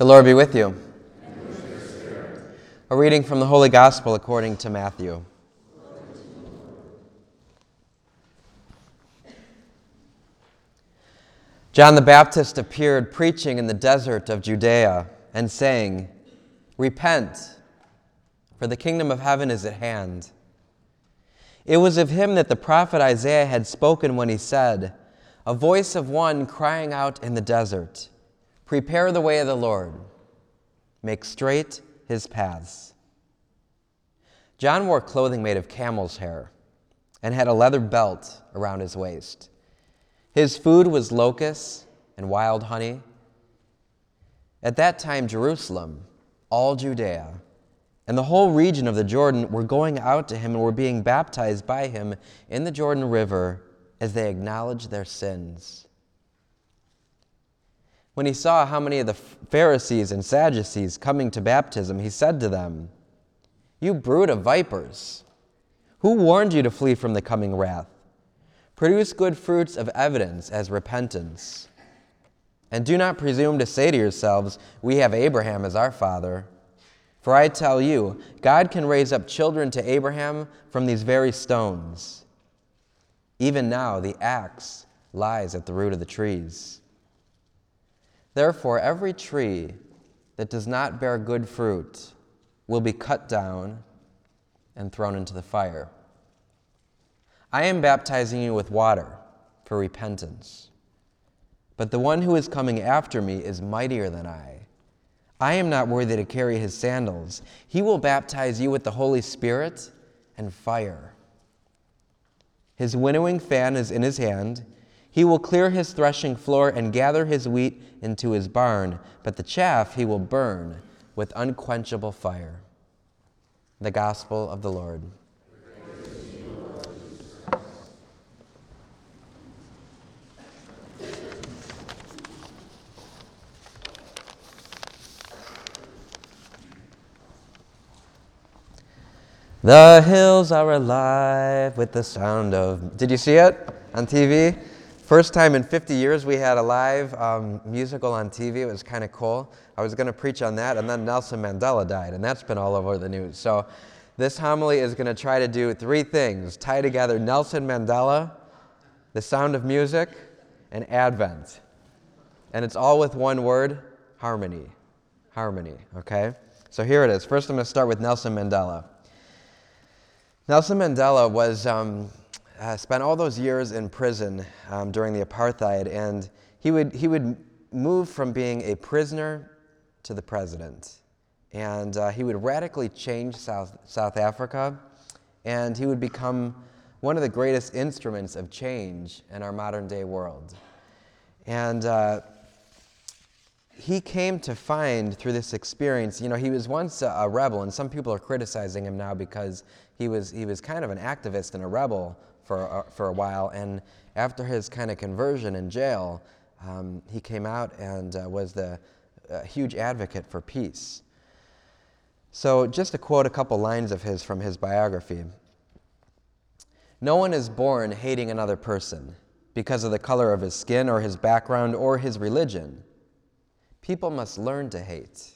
The Lord be with you. A reading from the Holy Gospel according to Matthew. John the Baptist appeared preaching in the desert of Judea and saying, Repent, for the kingdom of heaven is at hand. It was of him that the prophet Isaiah had spoken when he said, A voice of one crying out in the desert, Prepare the way of the Lord, make straight his paths. John wore clothing made of camel's hair and had a leather belt around his waist. His food was locusts and wild honey. At that time, Jerusalem, all Judea, and the whole region of the Jordan were going out to him and were being baptized by him in the Jordan River as they acknowledged their sins. When he saw how many of the Pharisees and Sadducees coming to baptism, he said to them, You brood of vipers, who warned you to flee from the coming wrath? Produce good fruits of evidence as repentance. And do not presume to say to yourselves, We have Abraham as our father. For I tell you, God can raise up children to Abraham from these very stones. Even now, the axe lies at the root of the trees. Therefore, every tree that does not bear good fruit will be cut down and thrown into the fire. I am baptizing you with water for repentance. But the one who is coming after me is mightier than I. I am not worthy to carry his sandals. He will baptize you with the Holy Spirit and fire. His winnowing fan is in his hand. He will clear his threshing floor and gather his wheat into his barn, but the chaff he will burn with unquenchable fire. The Gospel of the Lord. The hills are alive with the sound of. Did you see it on TV? First time in 50 years we had a live um, musical on TV. It was kind of cool. I was going to preach on that, and then Nelson Mandela died, and that's been all over the news. So this homily is going to try to do three things tie together Nelson Mandela, the sound of music, and Advent. And it's all with one word harmony. Harmony, okay? So here it is. First, I'm going to start with Nelson Mandela. Nelson Mandela was um, uh, spent all those years in prison um, during the apartheid, and he would he would move from being a prisoner to the president, and uh, he would radically change South South Africa, and he would become one of the greatest instruments of change in our modern day world, and. Uh, he came to find through this experience, you know, he was once a, a, rebel, and some people are criticizing him now because he was, he was kind of an activist and a rebel for a, for a while. And after his kind of conversion in jail, um, he came out and uh, was the uh, huge advocate for peace. So, just to quote a couple lines of his from his biography No one is born hating another person because of the color of his skin or his background or his religion. People must learn to hate.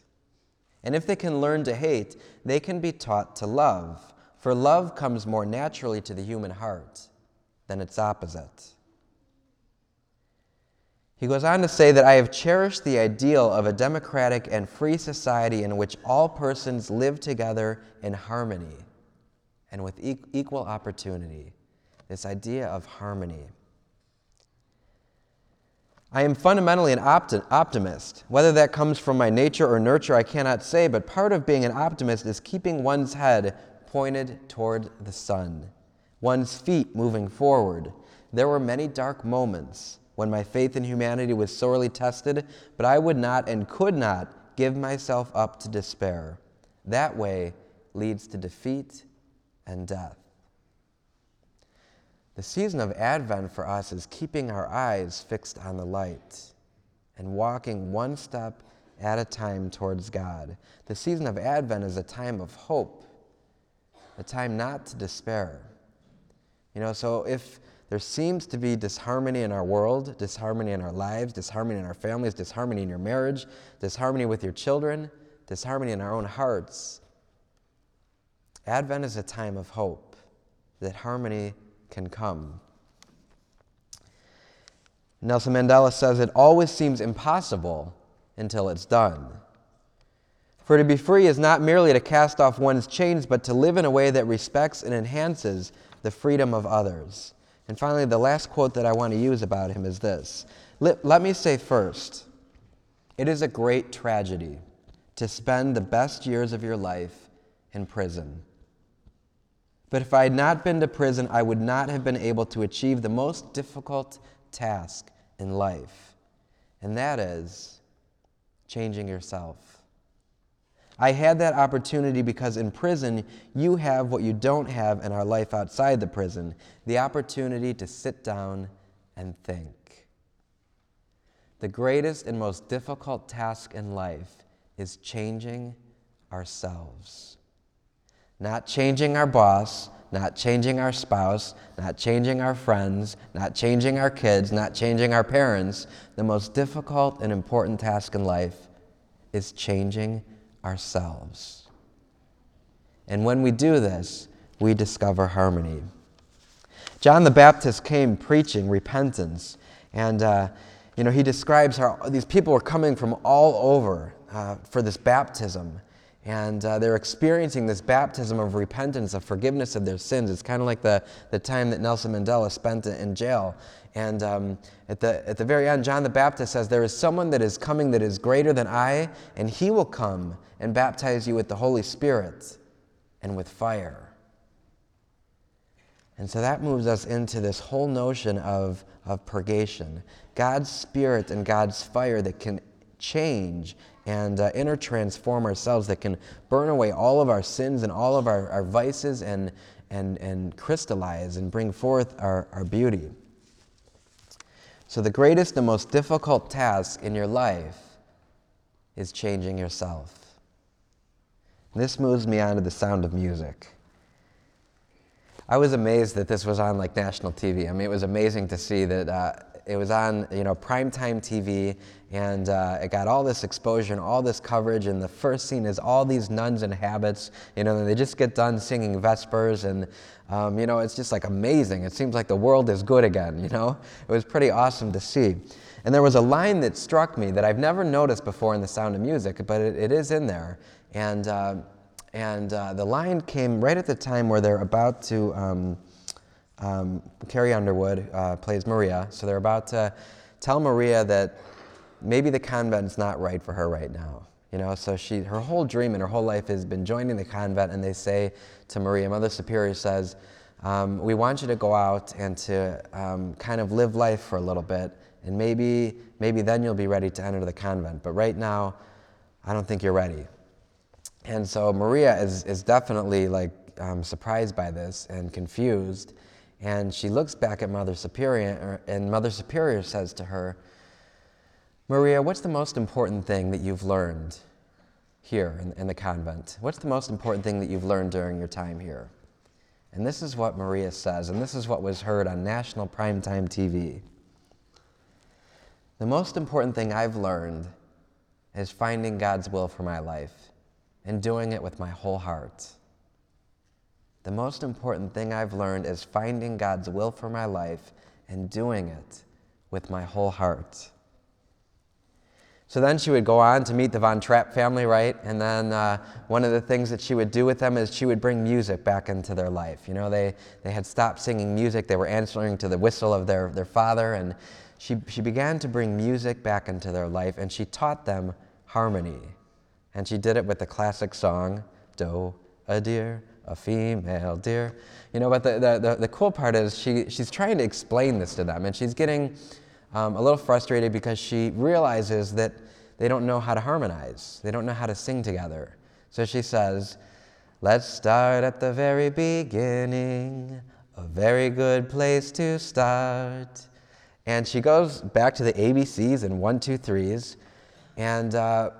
And if they can learn to hate, they can be taught to love, for love comes more naturally to the human heart than its opposite. He goes on to say that I have cherished the ideal of a democratic and free society in which all persons live together in harmony and with equal opportunity. This idea of harmony. I am fundamentally an opti- optimist. Whether that comes from my nature or nurture, I cannot say, but part of being an optimist is keeping one's head pointed toward the sun, one's feet moving forward. There were many dark moments when my faith in humanity was sorely tested, but I would not and could not give myself up to despair. That way leads to defeat and death. The season of Advent for us is keeping our eyes fixed on the light and walking one step at a time towards God. The season of Advent is a time of hope, a time not to despair. You know, so if there seems to be disharmony in our world, disharmony in our lives, disharmony in our families, disharmony in your marriage, disharmony with your children, disharmony in our own hearts. Advent is a time of hope that harmony can come. Nelson Mandela says it always seems impossible until it's done. For to be free is not merely to cast off one's chains, but to live in a way that respects and enhances the freedom of others. And finally, the last quote that I want to use about him is this. Let, let me say first, it is a great tragedy to spend the best years of your life in prison. But if I had not been to prison, I would not have been able to achieve the most difficult task in life, and that is changing yourself. I had that opportunity because in prison, you have what you don't have in our life outside the prison the opportunity to sit down and think. The greatest and most difficult task in life is changing ourselves. Not changing our boss, not changing our spouse, not changing our friends, not changing our kids, not changing our parents. The most difficult and important task in life is changing ourselves. And when we do this, we discover harmony. John the Baptist came preaching repentance, and uh, you know he describes how these people were coming from all over uh, for this baptism, and uh, they're experiencing this baptism of repentance, of forgiveness of their sins. It's kind of like the, the time that Nelson Mandela spent in jail. And um, at, the, at the very end, John the Baptist says, There is someone that is coming that is greater than I, and he will come and baptize you with the Holy Spirit and with fire. And so that moves us into this whole notion of, of purgation God's Spirit and God's fire that can change and uh, inner transform ourselves that can burn away all of our sins and all of our, our vices and, and, and crystallize and bring forth our, our beauty. So, the greatest and most difficult task in your life is changing yourself. This moves me on to the sound of music. I was amazed that this was on like national TV. I mean, it was amazing to see that uh, it was on, you know, primetime TV, and uh, it got all this exposure and all this coverage. And the first scene is all these nuns in habits, you know, and they just get done singing Vespers, and um, you know, it's just like amazing. It seems like the world is good again, you know. It was pretty awesome to see. And there was a line that struck me that I've never noticed before in The Sound of Music, but it, it is in there. And uh, and uh, the line came right at the time where they're about to. Um, um, Carrie Underwood uh, plays Maria, so they're about to tell Maria that maybe the convent's not right for her right now. You know, so she, her whole dream and her whole life has been joining the convent, and they say to Maria, Mother Superior says, um, "We want you to go out and to um, kind of live life for a little bit, and maybe, maybe then you'll be ready to enter the convent. But right now, I don't think you're ready." And so Maria is, is definitely like um, surprised by this and confused. And she looks back at Mother Superior, and Mother Superior says to her, Maria, what's the most important thing that you've learned here in, in, the convent? What's the most important thing that you've learned during your time here? And this is what Maria says, and this is what was heard on national primetime TV. The most important thing I've learned is finding God's will for my life and doing it with my whole heart. The most important thing I've learned is finding God's will for my life and doing it with my whole heart. So then she would go on to meet the Von Trapp family, right? And then uh, one of the things that she would do with them is she would bring music back into their life. You know, they, they had stopped singing music, they were answering to the whistle of their, their father, and she, she began to bring music back into their life, and she taught them harmony. And she did it with the classic song, Do, a dear, a female deer. You know, but the, the, the, the, cool part is she, she's trying to explain this to them, and she's getting um, a little frustrated because she realizes that they don't know how to harmonize, they don't know how to sing together. So she says, Let's start at the very beginning, a very good place to start. And she goes back to the ABCs and one, two, threes. And uh,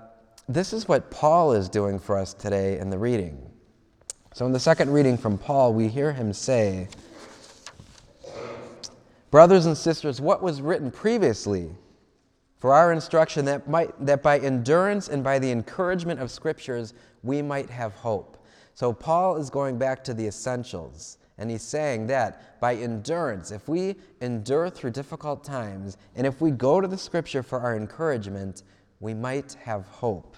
this is what Paul is doing for us today in the reading. So, in the second reading from Paul, we hear him say, Brothers and sisters, what was written previously for our instruction that, might, that by endurance and by the encouragement of scriptures we might have hope. So Paul is going back to the essentials. And he's saying that by endurance, if we endure through difficult times, and if we go to the scripture for our encouragement, we might have hope.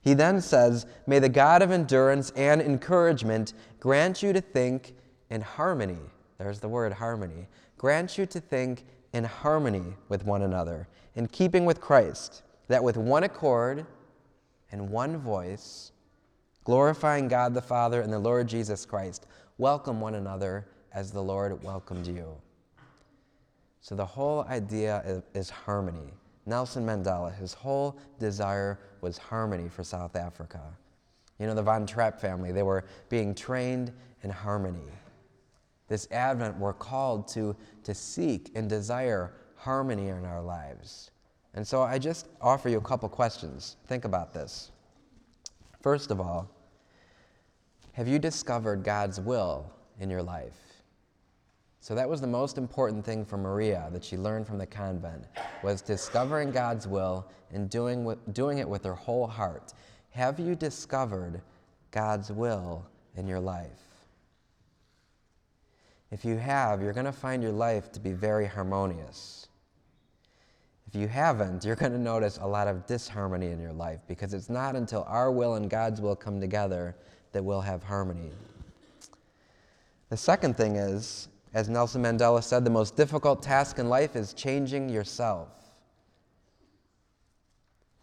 He then says, May the God of endurance and encouragement grant you to think in harmony. There's the word harmony. Grant you to think in harmony with one another, in keeping with Christ, that with one accord and one voice, glorifying God the Father and the Lord Jesus Christ, welcome one another as the Lord welcomed you. So the whole idea is, harmony. Nelson Mandela, his whole desire was harmony for South Africa. You know, the Von Trapp family, they were being trained in harmony. This Advent, we're called to, to seek and desire harmony in our lives. And so I just offer you a couple questions. Think about this. First of all, have you discovered God's will in your life? So that was the most important thing for Maria that she learned from the convent was discovering God's will and doing, doing it with her whole heart. Have you discovered God's will in your life? If you have, you're going to find your life to be very harmonious. If you haven't, you're going to notice a lot of disharmony in your life because it's not until our will and God's will come together that we'll have harmony. The second thing is, as Nelson Mandela said, the most difficult task in life is changing yourself.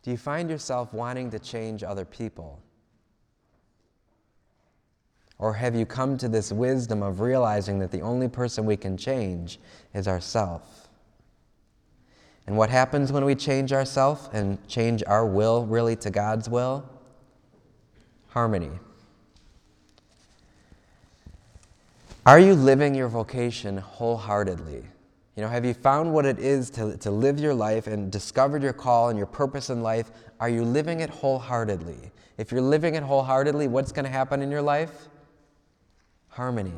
Do you find yourself wanting to change other people? Or have you come to this wisdom of realizing that the only person we can change is ourself? And what happens when we change ourselves and change our will really to God's will? Harmony. Are you living your vocation wholeheartedly? You know, have you found what it is to, to live your life and discovered your call and your purpose in life? Are you living it wholeheartedly? If you're living it wholeheartedly, what's going to happen in your life? Harmony.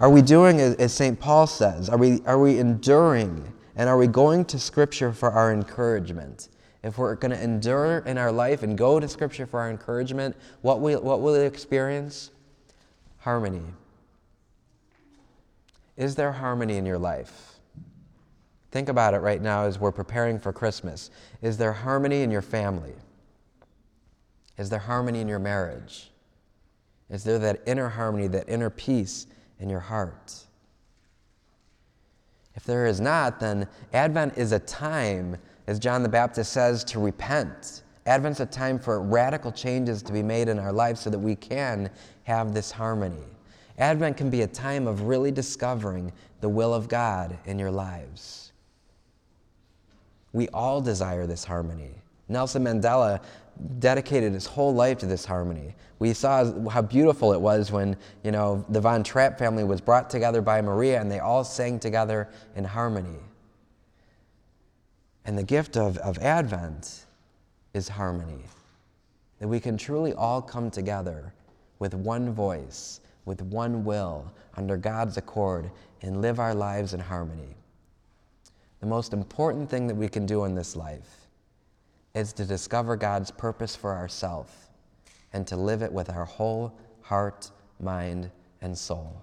Are we doing as St. Paul says? Are we, are we enduring? And are we going to Scripture for our encouragement? If we're going to endure in our life and go to Scripture for our encouragement, what will, what will we experience? Harmony. Is there harmony in your life? Think about it right now as we're preparing for Christmas. Is there harmony in your family? Is there harmony in your marriage? Is there that inner harmony, that inner peace in your heart? If there is not, then Advent is a time as John the Baptist says, to repent. Advent's a time for radical changes to be made in our lives so that we can have this harmony. Advent can be a time of really discovering the will of God in your lives. We all desire this harmony. Nelson Mandela dedicated his whole life to this harmony. We saw how beautiful it was when, you know, the Von Trapp family was brought together by Maria and they all sang together in harmony. And the gift of, of Advent is harmony. That we can truly all come together with one voice, with one will, under God's accord, and live our lives in harmony. The most important thing that we can do in this life is to discover God's purpose for ourselves and to live it with our whole heart, mind, and soul.